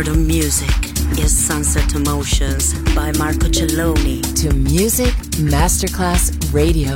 word of music is Sunset Emotions by Marco Celloni to Music Masterclass Radio.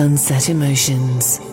Sunset Emotions.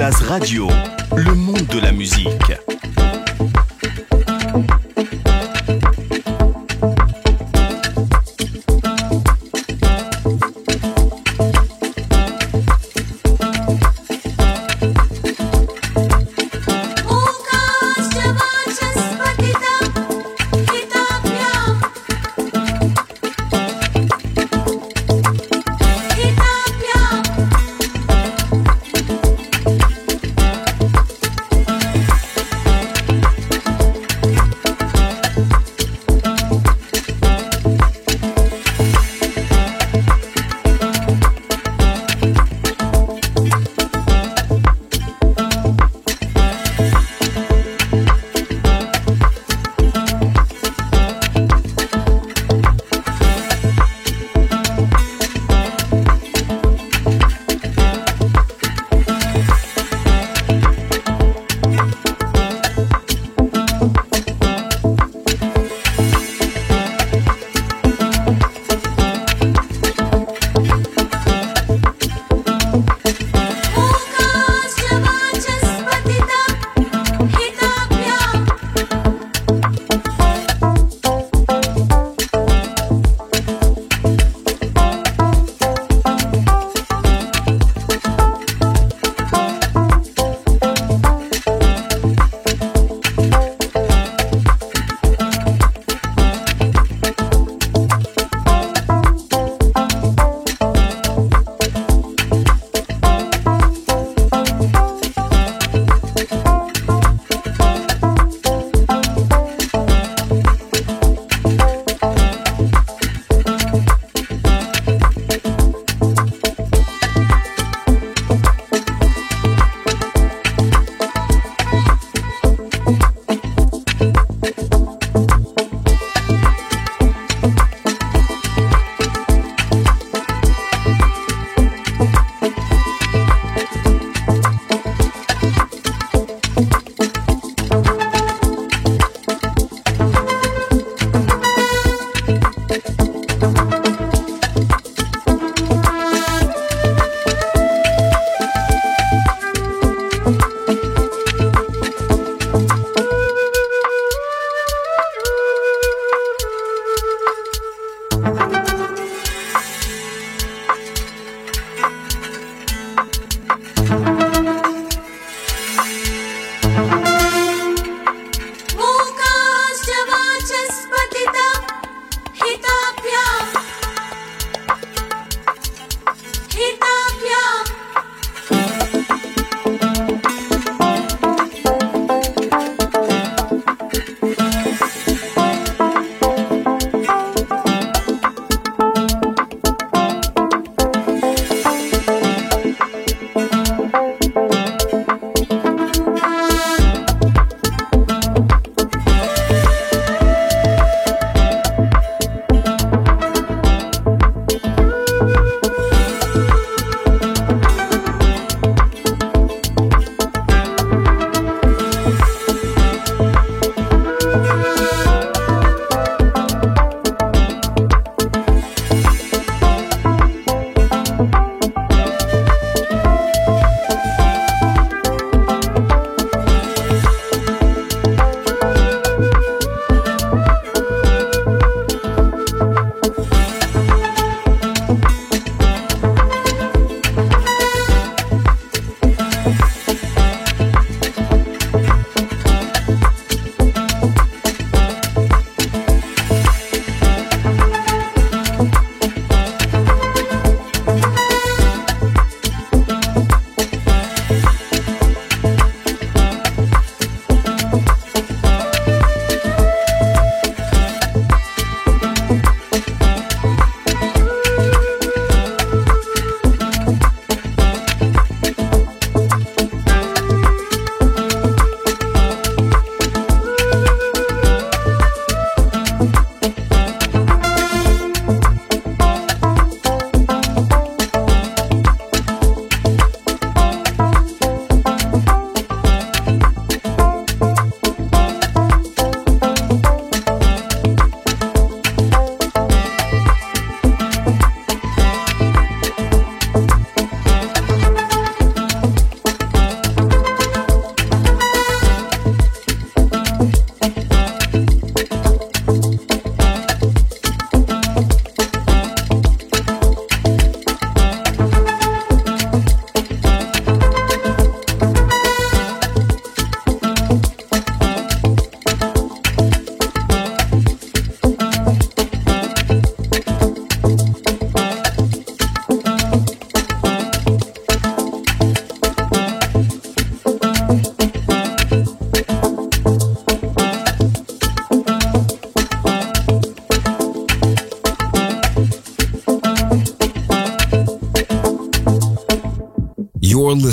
Music Masterclass Radio,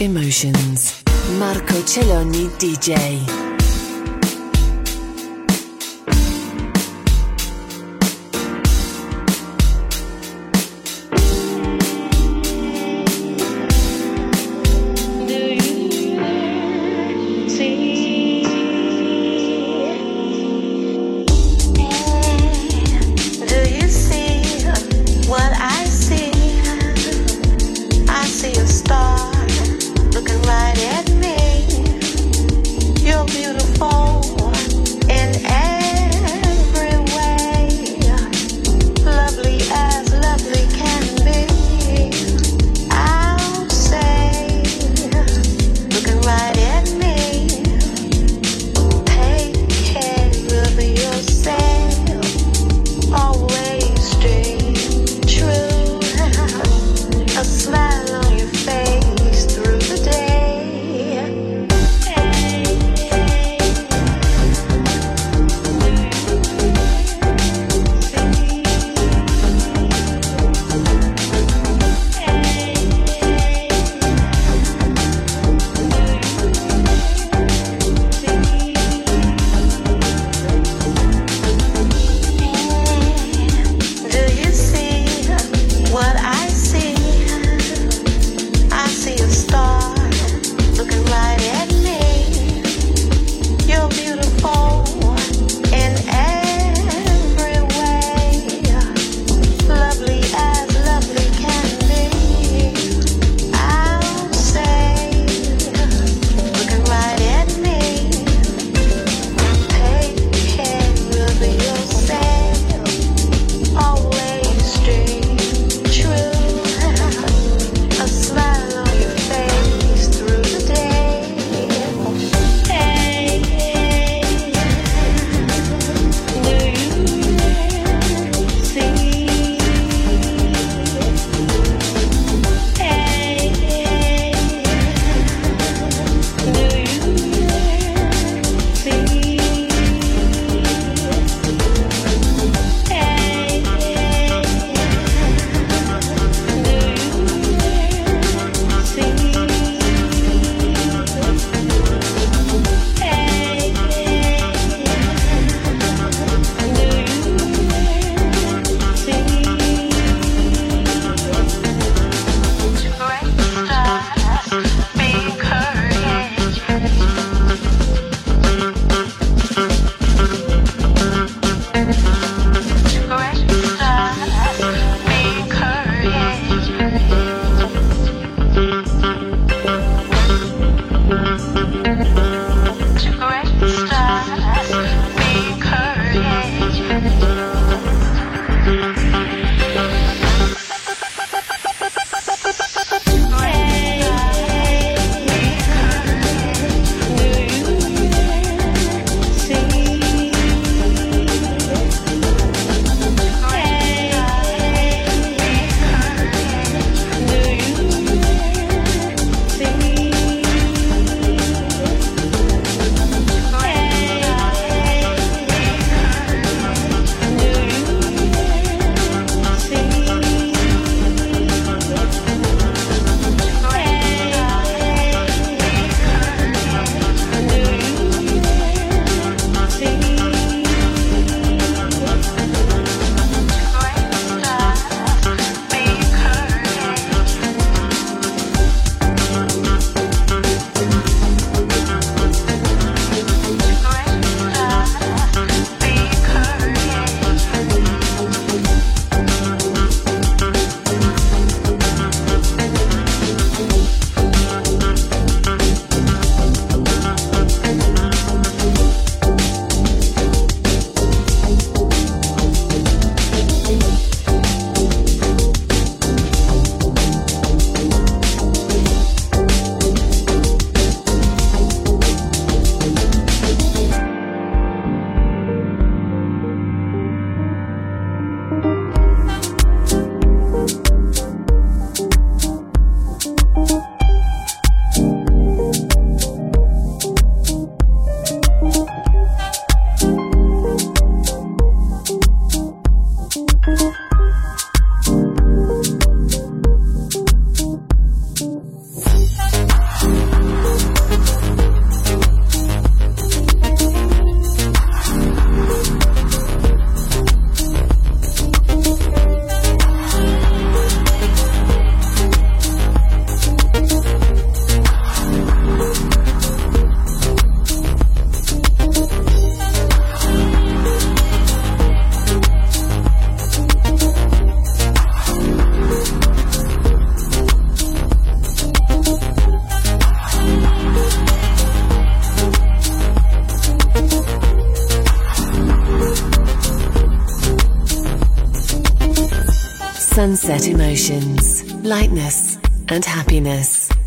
Emotions. Marco Celloni DJ.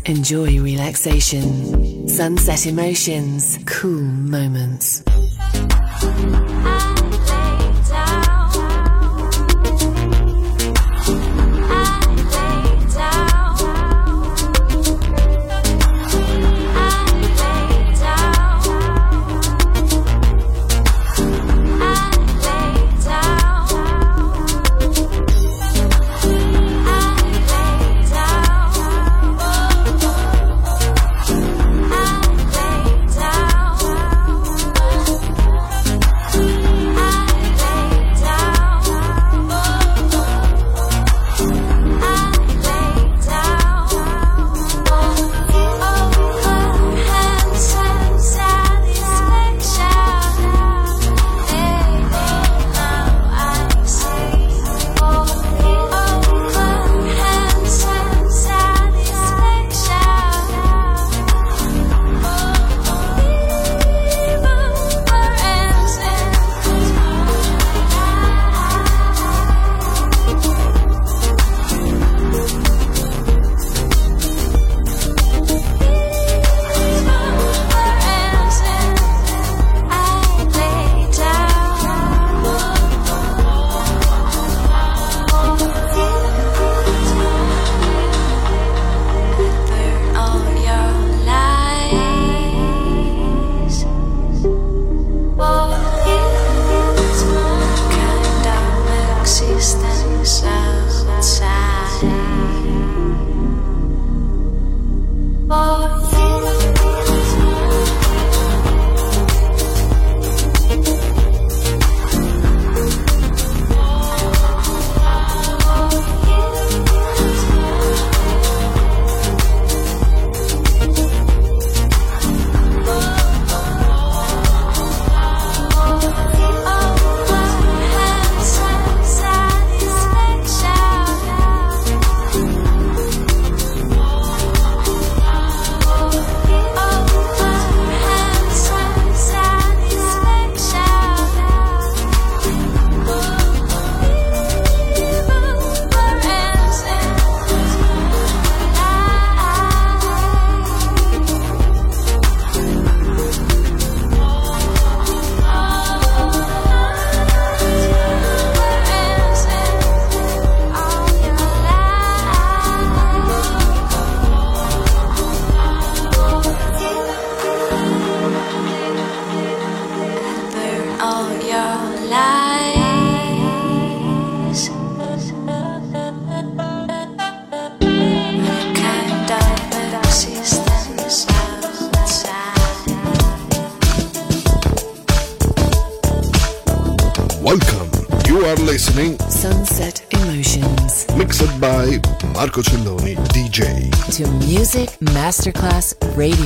Enjoy relaxation. Sunset Emotions, cool moments. Masterclass Radio.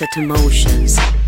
This Emotions.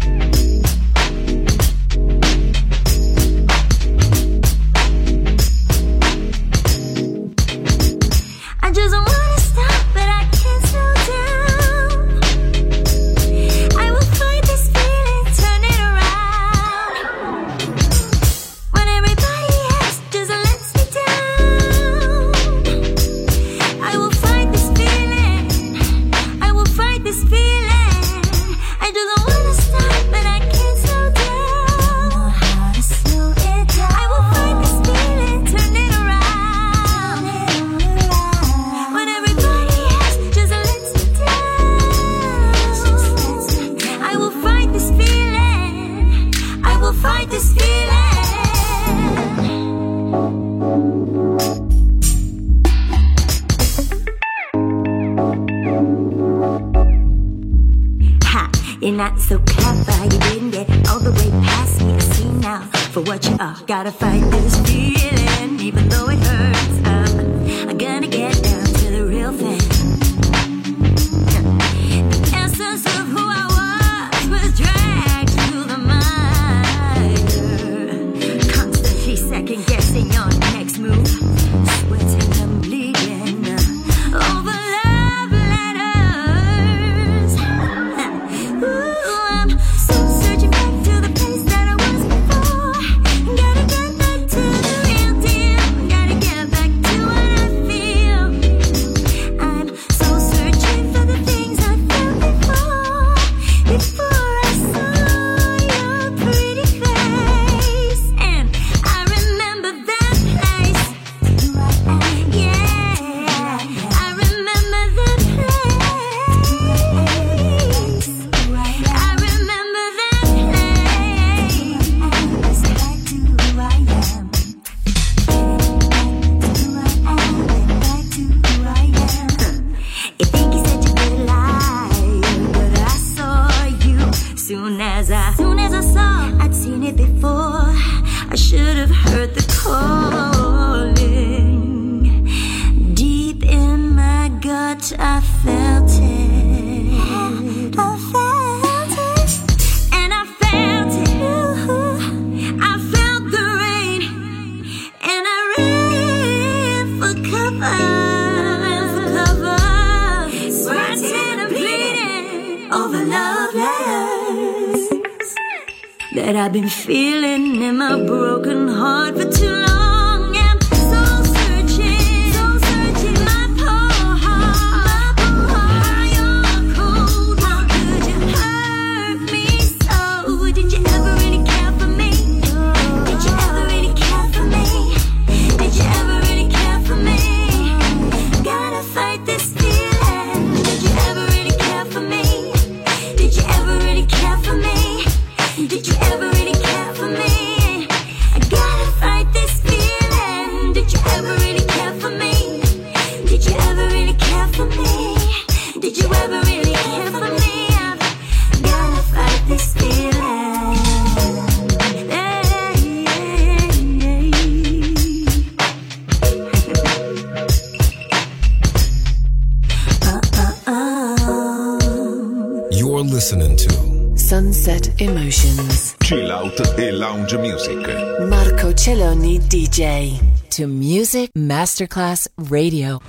DJ. To Music Masterclass Radio.